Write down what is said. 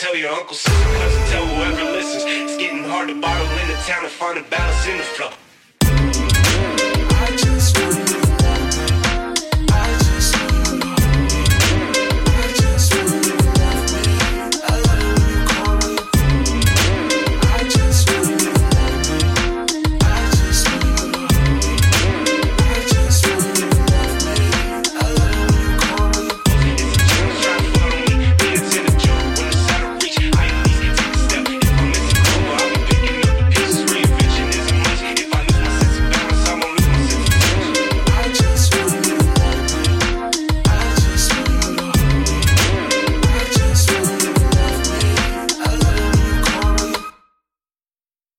Tell your uncle, sister, cousin, tell whoever listens. It's getting hard to bottle in the town and find a balance in the flow.